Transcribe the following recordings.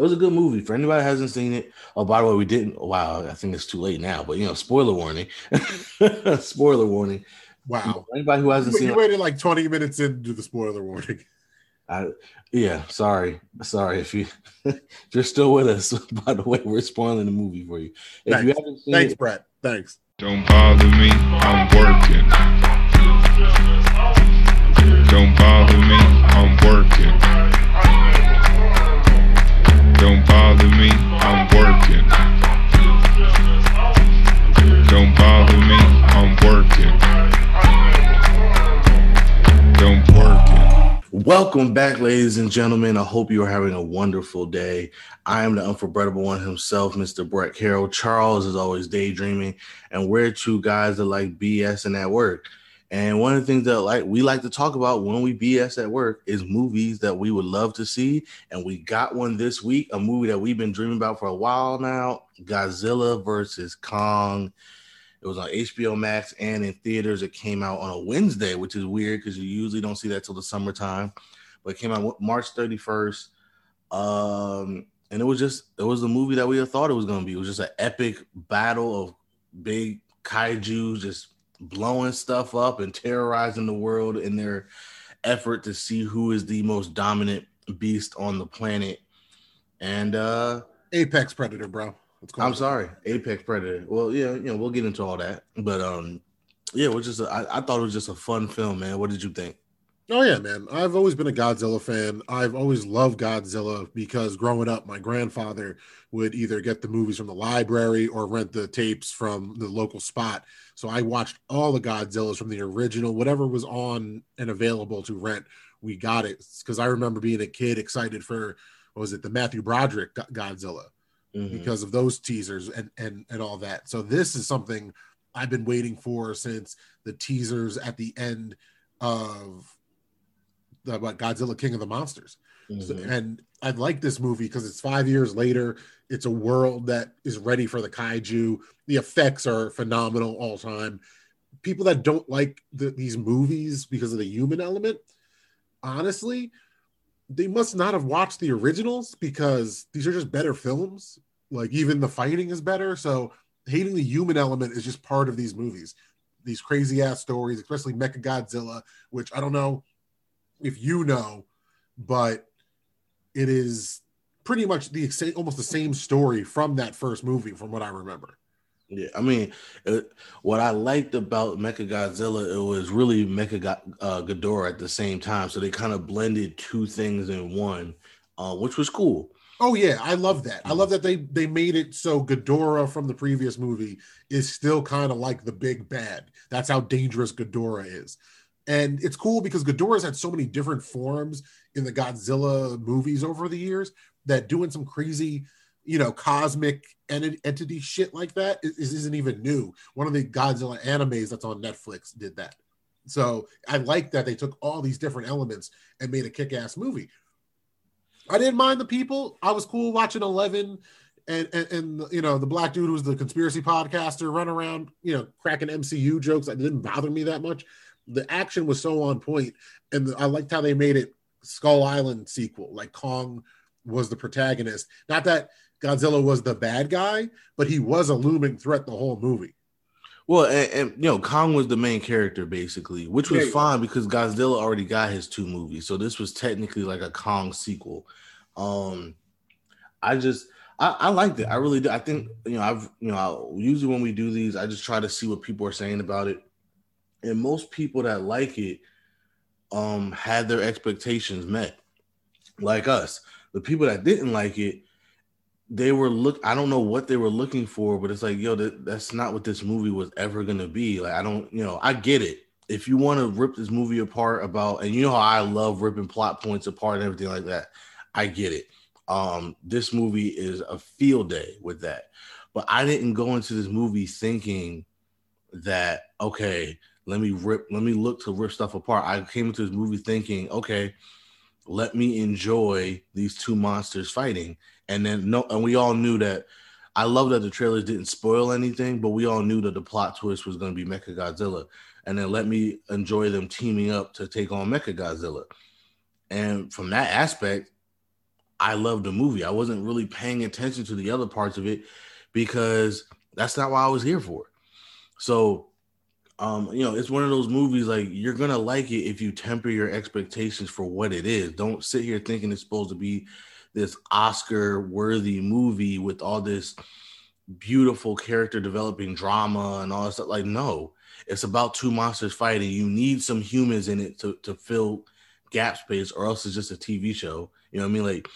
it was a good movie for anybody hasn't seen it. Oh, by the way, we didn't. Wow, I think it's too late now, but you know, spoiler warning. spoiler warning. Wow. Anybody who hasn't You, seen you it, waited like 20 minutes into the spoiler warning. I, yeah, sorry, sorry if you if you're still with us. By the way, we're spoiling the movie for you. If you Thanks. haven't seen Thanks, it, Brett. Thanks. Don't bother me, I'm working. Don't bother me, I'm working. Don't bother me, I'm working. Don't bother me, I'm working. Don't working. Welcome back, ladies and gentlemen. I hope you are having a wonderful day. I am the unforgettable one himself, Mr. Brett Carroll. Charles is always daydreaming, and we're two guys that like BS and at work. And one of the things that like we like to talk about when we BS at work is movies that we would love to see. And we got one this week, a movie that we've been dreaming about for a while now: Godzilla versus Kong. It was on HBO Max and in theaters. It came out on a Wednesday, which is weird because you usually don't see that till the summertime. But it came out March 31st. Um, and it was just it was the movie that we had thought it was gonna be. It was just an epic battle of big kaiju just blowing stuff up and terrorizing the world in their effort to see who is the most dominant beast on the planet. And uh Apex Predator, bro. I'm sorry, Apex Predator. Well, yeah, you know, we'll get into all that, but um, yeah, it was just a, I, I thought it was just a fun film, man. What did you think? Oh yeah, man. I've always been a Godzilla fan. I've always loved Godzilla because growing up, my grandfather would either get the movies from the library or rent the tapes from the local spot. So I watched all the Godzillas from the original, whatever was on and available to rent. We got it because I remember being a kid excited for what was it the Matthew Broderick Go- Godzilla Mhm. because of those teasers and and and all that. So this is something I've been waiting for since the teasers at the end of what Godzilla King of the Monsters. So- Mhm. and I like this movie because it's five years later. It's a world that is ready for the kaiju. The effects are phenomenal all time. People that don't like the, these movies because of the human element, honestly, they must not have watched the originals because these are just better films. Like even the fighting is better. So hating the human element is just part of these movies. These crazy ass stories, especially Mecha Godzilla, which I don't know if you know, but it is pretty much the same, almost the same story from that first movie, from what I remember. Yeah, I mean, it, what I liked about Mecha Godzilla, it was really Mecha Go- uh, Ghidorah at the same time. So they kind of blended two things in one, uh, which was cool. Oh yeah, I love that. I love that they they made it so Ghidorah from the previous movie is still kind of like the big bad. That's how dangerous Ghidorah is. And it's cool because Ghidorah's had so many different forms in the Godzilla movies over the years that doing some crazy, you know, cosmic ent- entity shit like that is, isn't even new. One of the Godzilla animes that's on Netflix did that. So I like that they took all these different elements and made a kick-ass movie. I didn't mind the people. I was cool watching Eleven and, and and you know the black dude who was the conspiracy podcaster run around, you know, cracking MCU jokes. That didn't bother me that much. The action was so on point, and the, I liked how they made it Skull Island sequel. Like Kong was the protagonist. Not that Godzilla was the bad guy, but he was a looming threat the whole movie. Well, and, and you know, Kong was the main character basically, which was go. fine because Godzilla already got his two movies, so this was technically like a Kong sequel. Um, I just I, I liked it. I really did. I think you know I've you know I, usually when we do these, I just try to see what people are saying about it, and most people that like it um had their expectations met, like us. The people that didn't like it, they were look i don't know what they were looking for but it's like yo that, that's not what this movie was ever gonna be. Like i don't you know i get it. If you want to rip this movie apart about and you know how i love ripping plot points apart and everything like that i get it. Um this movie is a field day with that. But i didn't go into this movie thinking that okay let me rip let me look to rip stuff apart i came into this movie thinking okay let me enjoy these two monsters fighting and then no and we all knew that i love that the trailers didn't spoil anything but we all knew that the plot twist was going to be mecha godzilla and then let me enjoy them teaming up to take on mecha godzilla and from that aspect I loved the movie. I wasn't really paying attention to the other parts of it because that's not what I was here for. So, um, you know, it's one of those movies like you're gonna like it if you temper your expectations for what it is. Don't sit here thinking it's supposed to be this Oscar worthy movie with all this beautiful character developing drama and all that stuff. Like, no, it's about two monsters fighting. You need some humans in it to, to fill gap space, or else it's just a TV show. You know what I mean? Like,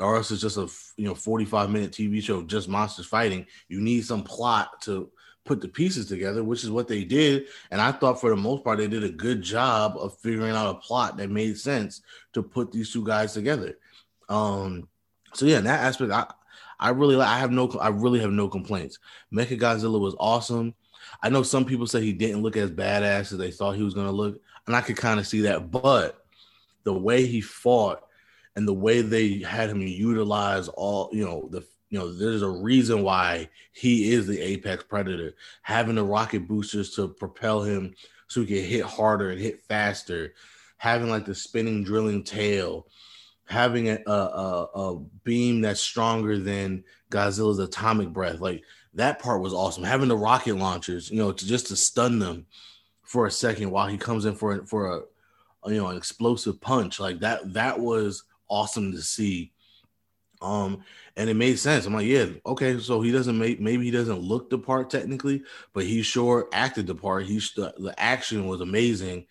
or else it's just a you know 45 minute TV show just monsters fighting. You need some plot to put the pieces together, which is what they did. And I thought for the most part they did a good job of figuring out a plot that made sense to put these two guys together. Um, so yeah, in that aspect, I I really I have no I really have no complaints. Mecha Godzilla was awesome. I know some people say he didn't look as badass as they thought he was gonna look, and I could kind of see that, but the way he fought and the way they had him utilize all, you know, the you know, there's a reason why he is the apex predator. Having the rocket boosters to propel him so he can hit harder and hit faster, having like the spinning drilling tail, having a, a, a beam that's stronger than Godzilla's atomic breath. Like that part was awesome. Having the rocket launchers, you know, to just to stun them for a second while he comes in for for a you know an explosive punch like that. That was awesome to see. Um, and it made sense. I'm like, yeah, okay. So he doesn't make maybe he doesn't look the part technically, but he sure acted the part. He the, the action was amazing.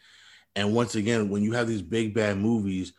And once again, when you have these big bad movies,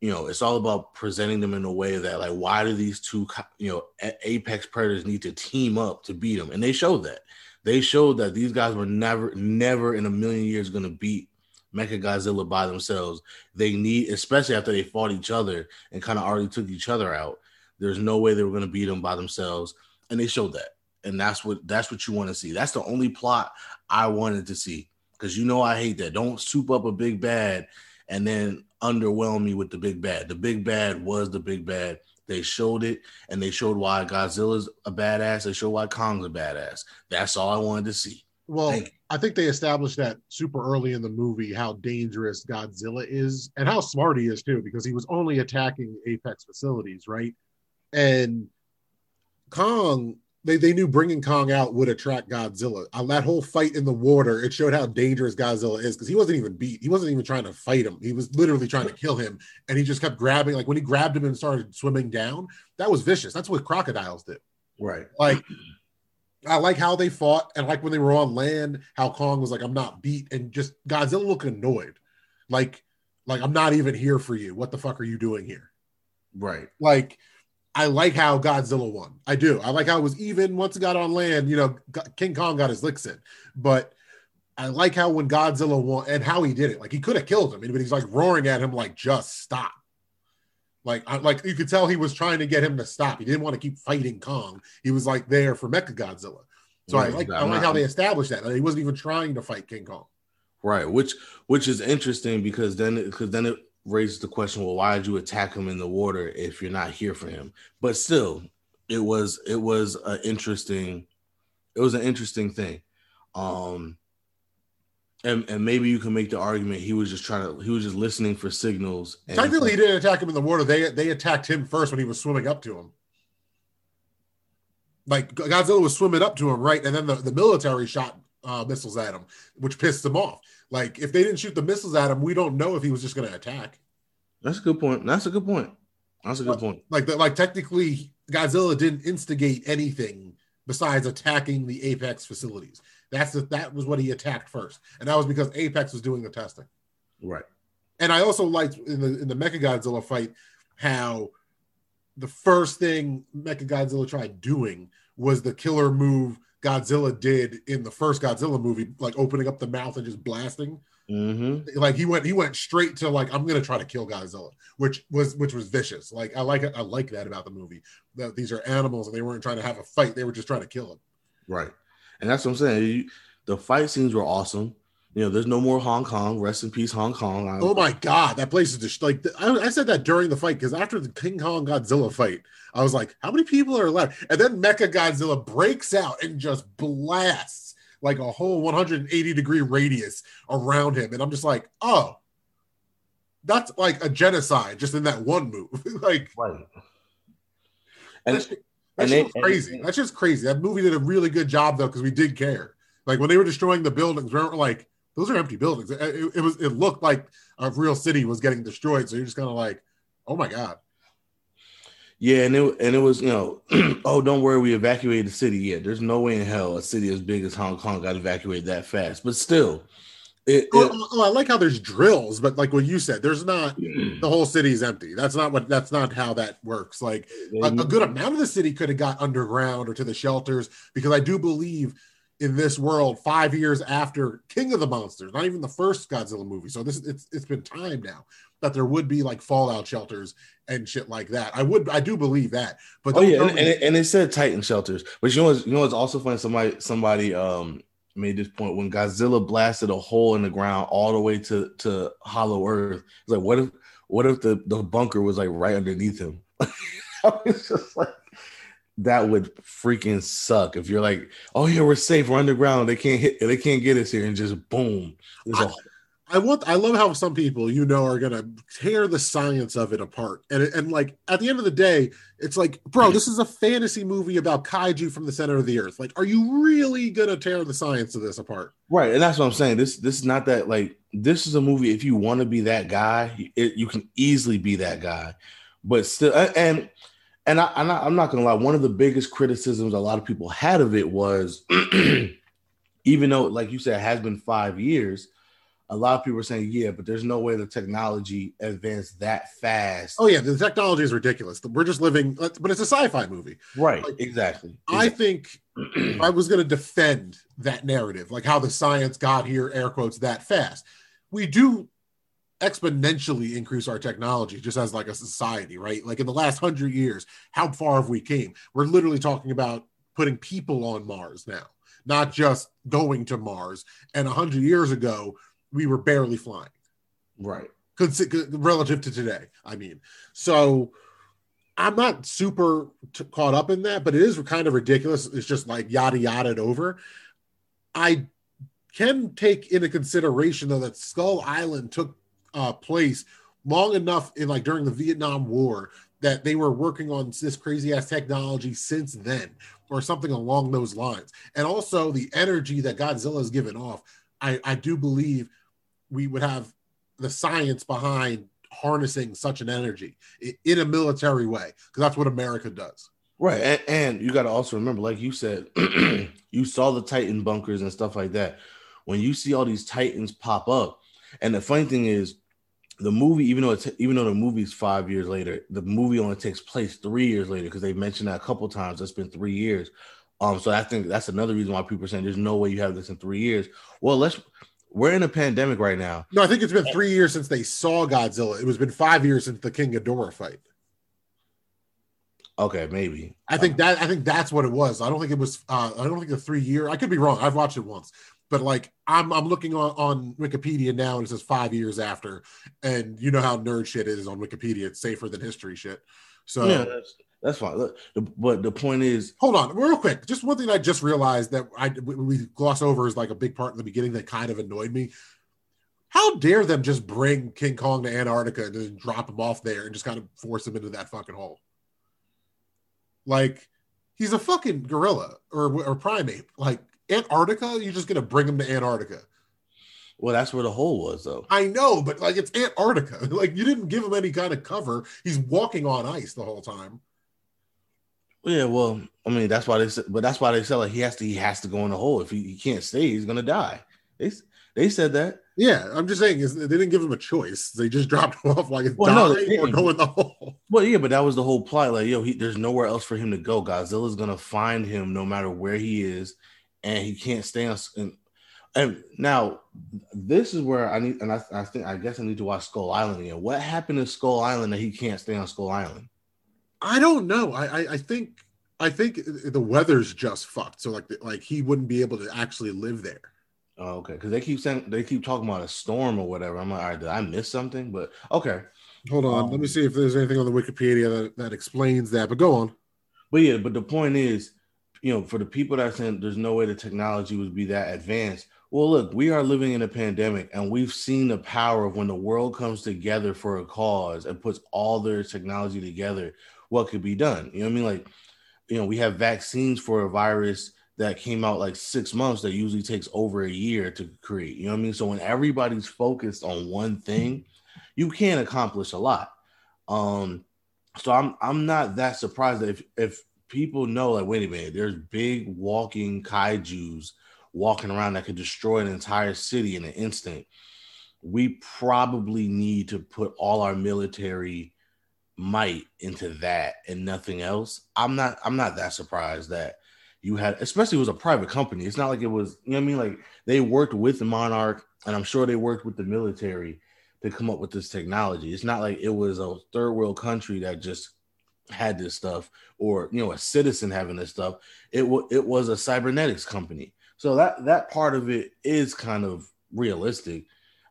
you know, it's all about presenting them in a way that, like, why do these two, you know, apex predators need to team up to beat them? And they showed that. They showed that these guys were never, never in a million years going to beat Mecha Godzilla by themselves. They need, especially after they fought each other and kind of already took each other out. There's no way they were going to beat them by themselves, and they showed that. And that's what that's what you want to see. That's the only plot I wanted to see because you know I hate that. Don't soup up a big bad and then underwhelm me with the big bad. The big bad was the big bad. They showed it and they showed why Godzilla's a badass. They showed why Kong's a badass. That's all I wanted to see. Well, I think they established that super early in the movie how dangerous Godzilla is and how smart he is too, because he was only attacking Apex facilities, right? And Kong they, they knew bringing Kong out would attract Godzilla. On that whole fight in the water, it showed how dangerous Godzilla is because he wasn't even beat. He wasn't even trying to fight him. He was literally trying to kill him. And he just kept grabbing. Like when he grabbed him and started swimming down, that was vicious. That's what crocodiles do. Right. Like, I like how they fought. And like when they were on land, how Kong was like, I'm not beat. And just Godzilla looked annoyed. Like, like I'm not even here for you. What the fuck are you doing here? Right. Like, I like how Godzilla won. I do. I like how it was even once it got on land. You know, King Kong got his licks in, but I like how when Godzilla won and how he did it. Like he could have killed him, but he's like roaring at him, like just stop. Like, I, like you could tell he was trying to get him to stop. He didn't want to keep fighting Kong. He was like there for Mecha Godzilla. So I like I like how they established that. Like, he wasn't even trying to fight King Kong. Right, which which is interesting because then because then it raises the question well why did you attack him in the water if you're not here for him but still it was it was an interesting it was an interesting thing um and, and maybe you can make the argument he was just trying to he was just listening for signals technically he, didn't attack him in the water they they attacked him first when he was swimming up to him like godzilla was swimming up to him right and then the, the military shot uh, missiles at him which pissed him off like if they didn't shoot the missiles at him, we don't know if he was just going to attack. That's a good point. That's a good point. That's a good point. Like like technically, Godzilla didn't instigate anything besides attacking the Apex facilities. That's the, that was what he attacked first, and that was because Apex was doing the testing. Right. And I also liked in the in the Mecha Godzilla fight how the first thing Mecha Godzilla tried doing was the killer move Godzilla did in the first Godzilla movie, like opening up the mouth and just blasting. Mm-hmm. Like he went, he went straight to like I'm gonna try to kill Godzilla, which was which was vicious. Like I like it, I like that about the movie. That these are animals and they weren't trying to have a fight; they were just trying to kill him. Right, and that's what I'm saying. You, the fight scenes were awesome. You know, there's no more Hong Kong. Rest in peace, Hong Kong. I'm, oh my god, that place is just like I, I said that during the fight because after the King Kong Godzilla fight, I was like, how many people are left? And then Mecha Godzilla breaks out and just blasts like a whole 180 degree radius around him, and I'm just like, oh, that's like a genocide just in that one move. like Right. And shit, and that they- was and- crazy. That's just crazy. That movie did a really good job though because we did care. Like when they were destroying the buildings, we weren't like those are empty buildings. It, it- it was it looked like a real city was getting destroyed. So you're just kind of like, oh my god. yeah, and it and it was you know, oh don't worry, we evacuated the city. Yeah, there's no way in hell a city as big as Hong Kong got evacuated that fast. But still, it, Oh, it- oh, oh, I like how there's drills, but like what you said, there's not the whole city is empty. That's not what that's not how that works. Like a, a good amount of the city could have got underground or to the shelters because I do believe in this world five years after King of the Monsters, not even the first Godzilla movie. So this it's it's been time now that there would be like fallout shelters and shit like that. I would I do believe that, but Oh yeah, and, me- and, and it said Titan shelters, but you know what's, you know what's also funny? Somebody somebody um made this point when Godzilla blasted a hole in the ground all the way to to Hollow Earth. It's like what if what if the the bunker was like right underneath him? it's just like that would freaking suck if you're like, oh yeah, we're safe, we're underground, they can't hit, they can't get us here, and just boom, there's a I want I love how some people you know are gonna tear the science of it apart. And and like at the end of the day, it's like, bro, this is a fantasy movie about kaiju from the center of the earth. Like, are you really gonna tear the science of this apart? Right, and that's what I'm saying. This this is not that like this is a movie. If you want to be that guy, it, you can easily be that guy. But still, and and I, I'm not, I'm not gonna lie. One of the biggest criticisms a lot of people had of it was, even though, like you said, it has been five years. A lot of people are saying, yeah, but there's no way the technology advanced that fast. Oh yeah, the technology is ridiculous. We're just living, but it's a sci-fi movie. right, like, exactly. I think I was going to defend that narrative, like how the science got here, air quotes, that fast. We do exponentially increase our technology just as like a society, right? Like in the last hundred years, how far have we came? We're literally talking about putting people on Mars now, not just going to Mars. And a hundred years ago, we were barely flying right. consi- relative to today. I mean, so I'm not super t- caught up in that, but it is kind of ridiculous. It's just like yada yada over. I can take into consideration though that Skull Island took uh, place long enough in like during the Vietnam War that they were working on this crazy ass technology since then, or something along those lines. And also the energy that Godzilla has given off, I, I do believe we would have the science behind harnessing such an energy in a military way because that's what America does. Right, and, and you got to also remember, like you said, you saw the Titan bunkers and stuff like that. When you see all these Titans pop up, and the funny thing is, the movie, even though it's even though the movie's five years later, the movie only takes place three years later because they mentioned that a couple times. It's been three years. Um, so I think that's another reason why people are saying there's no way you have this in three years. Well, let's. We're in a pandemic right now. No, I think it's been three years since they saw Godzilla. It was been five years since the King Ghidorah fight. Okay, maybe. I think that I think that's what it was. I don't think it was. Uh, I don't think the three year. I could be wrong. I've watched it once, but like I'm I'm looking on on Wikipedia now and it says five years after, and you know how nerd shit is on Wikipedia. It's safer than history shit. So yeah, that's, fine. Look, the, but the point is, hold on, real quick. Just one thing I just realized that I we, we gloss over is like a big part in the beginning that kind of annoyed me. How dare them just bring King Kong to Antarctica and then drop him off there and just kind of force him into that fucking hole? Like he's a fucking gorilla or or primate. Like Antarctica, you're just gonna bring him to Antarctica. well, that's where the hole was, though. I know, but like it's Antarctica. Like you didn't give him any kind of cover. He's walking on ice the whole time. Yeah, well, I mean, that's why they said, but that's why they said like he has to, he has to go in the hole. If he, he can't stay, he's gonna die. They they said that. Yeah, I'm just saying they didn't give him a choice. They just dropped him off like it's Well, no, they or go in the hole. Well, yeah, but that was the whole plot. Like, yo, he, there's nowhere else for him to go. Godzilla's gonna find him no matter where he is, and he can't stay on. And, and now, this is where I need, and I, I think I guess I need to watch Skull Island again. What happened to Skull Island that he can't stay on Skull Island? I don't know. I, I I think I think the weather's just fucked. So like like he wouldn't be able to actually live there. Oh, okay, because they keep saying they keep talking about a storm or whatever. I'm like, all right, did I miss something? But okay, Hold on, Um, let me see if there's anything on the Wikipedia that, that explains that. But go on. But yeah, but the point is, you know, for the people that are saying there's no way the technology would be that advanced, Well, look, we are living in a pandemic, and we've seen the power of when the world comes together for a cause and puts all their technology together, what could be done. You know what I mean? Like, you know, we have vaccines for a virus that came out like six months that usually takes over a year to create. You know what I mean? So when everybody's focused on one thing, you can't accomplish a lot. Um, so I'm I'm not that surprised that if if people know like wait a minute, there's big walking kaiju's walking around that could destroy an entire city in an instant. We probably need to put all our military might into that and nothing else. I'm not I'm not that surprised that you had especially it was a private company. It's not like it was, you know what I mean? Like they worked with monarch and I'm sure they worked with the military to come up with this technology. It's not like it was a third world country that just had this stuff or you know a citizen having this stuff. It was it was a cybernetics company so that that part of it is kind of realistic.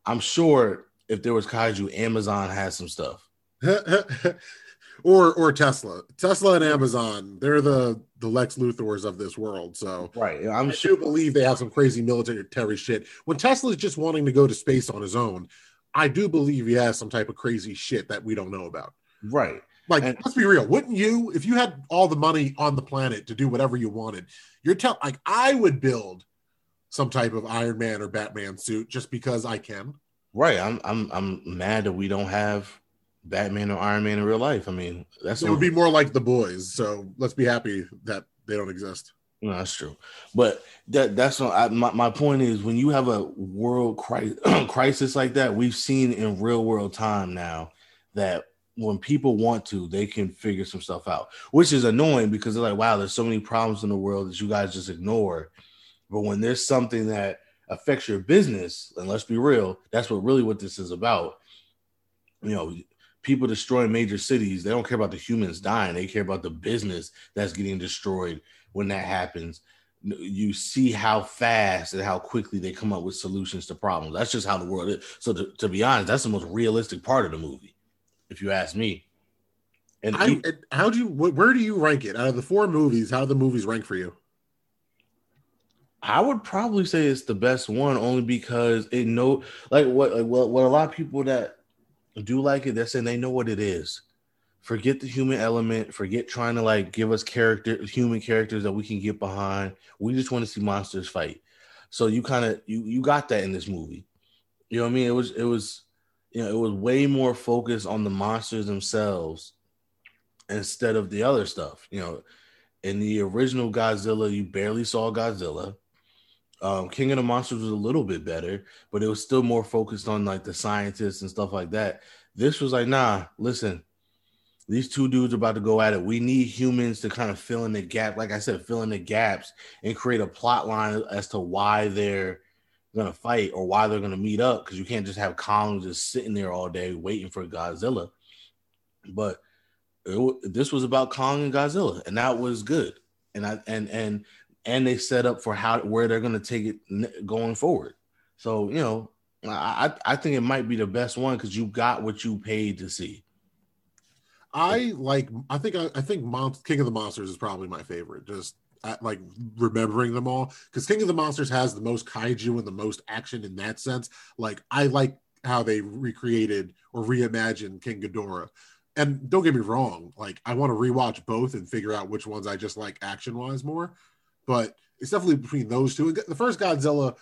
I'm sure if there was kaiju, Amazon has some stuff. or or Tesla. Tesla and Amazon, they're the the Lex Luthors of this world. So right, I'm I sure. do believe they have some crazy military shit. When Tesla's just wanting to go to space on his own, I do believe he has some type of crazy shit that we don't know about. Right. Like, And- let's be real. Wouldn't you, if you had all the money on the planet to do whatever you wanted, you're telling, like, I would build some type of Iron Man or Batman suit just because I can. Right. I'm I'm I'm mad that we don't have Batman or Iron Man in real life. I mean, that's It would be more like the boys. So let's be happy that they don't exist. No, that's true. But that that's not I, my, my point is when you have a world crisis, crisis like that, we've seen in real world time now that when people want to, they can figure some stuff out, which is annoying because they're like, wow, there's so many problems in the world that you guys just ignore. But when there's something that affects your business, and let's be real, that's what really what this is about. You know, people destroying major cities, they don't care about the humans dying, they care about the business that's getting destroyed when that happens. You see how fast and how quickly they come up with solutions to problems. That's just how the world is. So to, to be honest that's the most realistic part of the movie if you ask me. And I, how do you, where do you rank it? Out of the four movies? How do the movies rank for you? I would probably say it's the best one only because it know like what like what, what a lot of people that do like it they're saying they know what it is. Forget the human element. Forget trying to like give us character human characters that we can get behind. We just want to see monsters fight. So you kind of you you got that in this movie. You know what i mean? It was it was you know it was way more focused on the monsters themselves instead of the other stuff. You know in the original godzilla you barely saw godzilla um, King of the Monsters was a little bit better, but it was still more focused on like the scientists and stuff like that. This was like, nah, listen, these two dudes are about to go at it. We need humans to kind of fill in the gap, like I said, fill in the gaps and create a plot line as to why they're gonna fight or why they're gonna meet up. Because you can't just have Kong just sitting there all day waiting for Godzilla. But it, this was about Kong and Godzilla, and that was good. And I and and and they set up for how where they're going to take it going forward. So you know, I I think it might be the best one because you got what you paid to see. I like. I think. I, I think King of the Monsters is probably my favorite. Just like remembering them all because King of the Monsters has the most kaiju and the most action in that sense. Like I like how they recreated or reimagined King Ghidorah. And don't get me wrong, like I want to rewatch both and figure out which ones I just like action wise more. But it's definitely between those two. The first Godzilla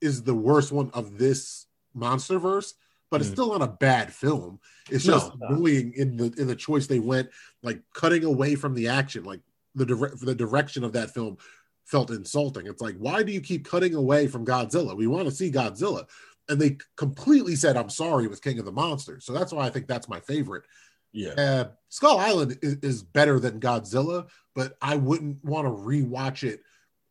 is the worst one of this Monsterverse, but it's Mm. still not a bad film. It's No, just no. annoying in the in the choice they went, like cutting away from the action, like the dire- the direction of that film felt insulting. It's like, why do you keep cutting away from Godzilla? We want to see Godzilla, and they completely said, "I'm sorry" with King of the Monsters. So that's why I think that's my favorite. Yeah, Uh, Skull Island is, is better than Godzilla, but I wouldn't want to rewatch it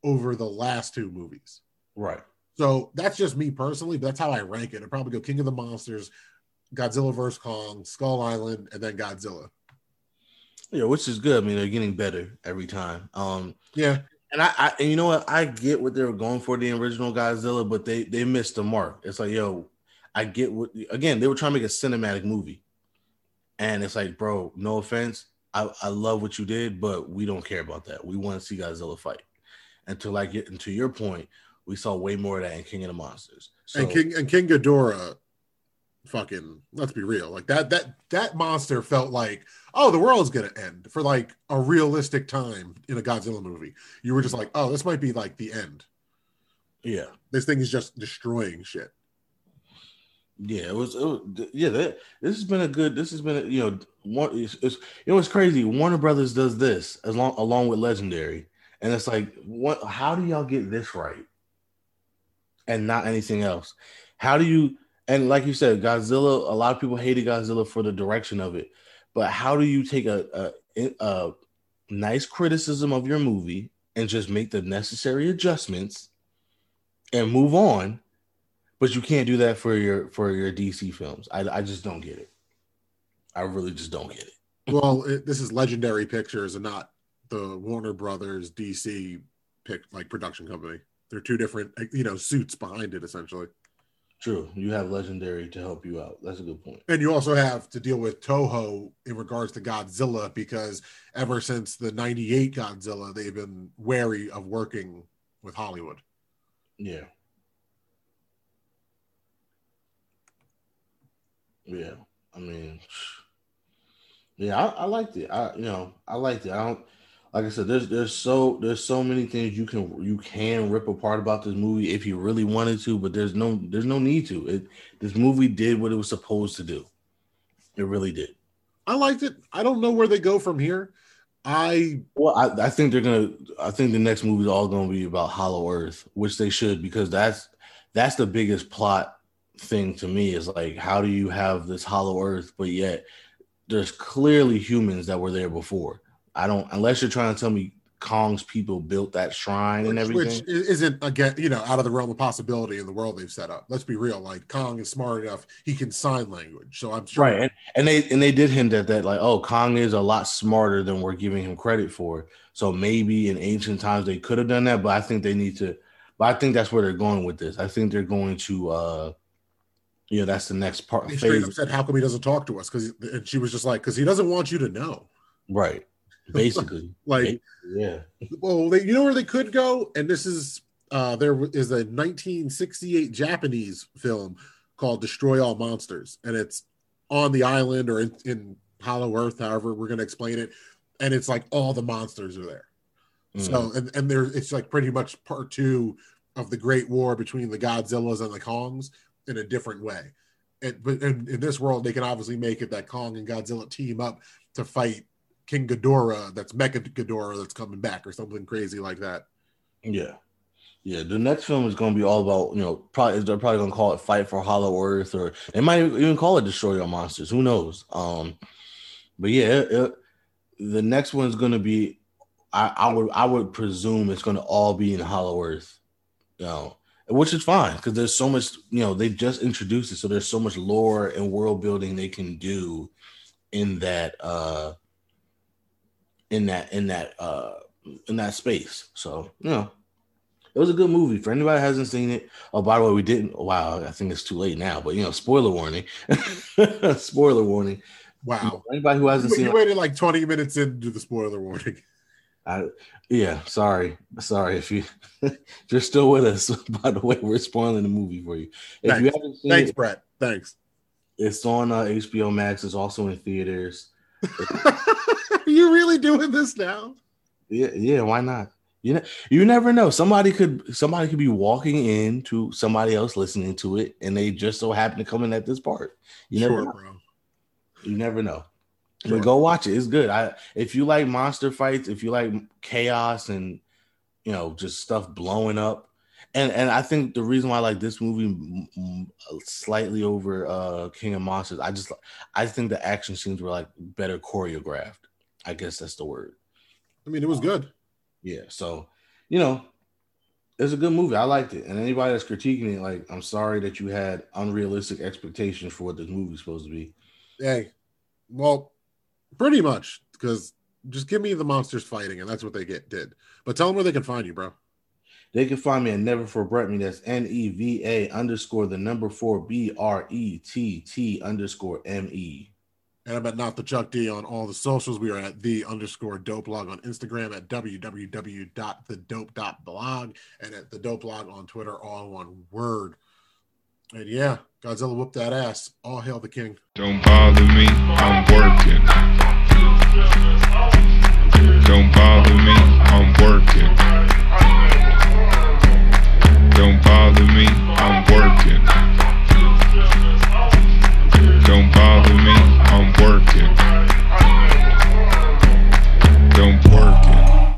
over the last two movies. right. So that's just me personally, but that's how I rank it. I'd probably go King of the Monsters, Godzilla vs. Kong, Skull Island, and then Godzilla. Yeah, which is good. I mean, they're getting better every time. Um, Yeah. and I, I and you know what? I get what they were going for the original Godzilla, but they they missed the mark. It's like, yo, I get what again, they were trying to make a cinematic movie. And it's like, bro, no offense. I, I love what you did, but we don't care about that. We want to see Godzilla fight. And to like get and to your point, We saw way more of that in King of the Monsters. So, and King and King Ghidorah, fucking let's be real, like that that that monster felt like oh the world's gonna end for like a realistic time in a Godzilla movie. You were just like oh this might be like the end. yeah, This thing is just destroying shit. Yeah, it was, it was yeah. That, this has been a good. This has been a, you know one. It's, it's, you crazy. Warner Brothers does this as long along with Legendary, and it's like what? How do y'all get this right? And not anything else. How do you? And like you said, Godzilla. A lot of people hated Godzilla for the direction of it, but how do you take a a, a nice criticism of your movie and just make the necessary adjustments and move on? But you can't do that for your for your DC films. I I just don't get it. I really just don't get it. well, it, this is Legendary Pictures and not the Warner Brothers DC pick like production company. They're two different you know suits behind it essentially. True, you have Legendary to help you out. That's a good point. And you also have to deal with Toho in regards to Godzilla because ever since the 98 Godzilla, they've been wary of working with Hollywood. Yeah. Yeah. I mean, yeah, I, I liked it. I you know, I liked it. I don't like I said, there's there's so there's so many things you can you can rip apart about this movie if you really wanted to, but there's no there's no need to. It this movie did what it was supposed to do. It really did. I liked it. I don't know where they go from here. I Well, I, I think they're gonna. I think the next movie is all gonna be about Hollow Earth, which they should because that's that's the biggest plot thing to me. Is like how do you have this Hollow Earth, but yet there's clearly humans that were there before. I don't unless you're trying to tell me Kong's people built that shrine and everything. which isn't again, you know, out of the realm of possibility in the world they've set up. Let's be real. Like Kong is smart enough; he can sign language. So I'm sure. Right, and, and they and they did hint at that, like, oh, Kong is a lot smarter than we're giving him credit for. So maybe in ancient times they could have done that, but I think they need to. But I think that's where they're going with this. I think they're going to, uh you know, that's the next part. He straight up said, "How come he doesn't talk to us?" Because and she was just like, "Because he doesn't want you to know." right? Basically, Like, yeah, well, they, you know where they could go, and this is uh there is a 1968 Japanese film called Destroy All Monsters, and it's on the island or in, in Hollow Earth, however we're gonna explain it, and it's like all the monsters are there. So Mm. and and there it's like pretty much part two of the Great War between the Godzillas and the Kongs in a different way. And but in, in this world, they can obviously make it that Kong and Godzilla team up to fight King Ghidorah, that's Mecha Ghidorah that's coming back, or something crazy like that. yeah, yeah. The next film is going to be all about, you know, probably they're probably going to call it Fight for Hollow Earth, or they might even call it Destroy Your Monsters. Who knows? Um, but yeah, it, it- the next one is going to be. I, I would I would presume it's going to all be in Hollow Earth, you know, which is fine because there's so much you know they just introduced it, so there's so much lore and world building they can do in that uh in that in that uh in that space. So you know, it was a good movie for anybody hasn't seen it. Oh, by the way, we didn't. Wow, I think it's too late now, but you know, spoiler warning, spoiler warning. Wow. Anybody who hasn't You, seen you waited like 20 minutes into the spoiler warning. I, yeah, sorry, sorry if you if you're still with us. By the way, we're spoiling the movie for you. If you Thanks. haven't seen Thanks, it, Brett. Thanks. it's on uh, HBO Max. It's also in theaters. Are you really doing this now? Yeah, yeah. Why not? You know, you never know. Somebody could somebody could be walking into somebody else listening to it, and they just so happen to come in at this part. You never know. bro. You never know. But go watch it. It's good. I if you like monster fights, if you like chaos and you know just stuff blowing up, and and I think the reason why I like this movie slightly over uh King of Monsters, I just I think the action scenes were like better choreographed. I guess that's the word. I mean, it was good. Yeah. So you know, it's a good movie. I liked it. And anybody that's critiquing it, like, I'm sorry that you had unrealistic expectations for what this movie's supposed to be. Hey, well, pretty much because just give me the monsters fighting, and that's what they get did. But tell them where they can find you, bro. They can find me at Never Forget Me. That's N E V A underscore the number four B R E T T underscore M E. And I'm at not the Chuck D on all the socials. We are at the underscore dope blog on Instagram at www.thedope.blog and at the dope blog on Twitter, all one word. And yeah, Godzilla whooped that ass. All hail the king. Don't bother me, I'm working. Don't bother me, I'm working. Don't bother me, I'm working. Don't bother me, I'm working.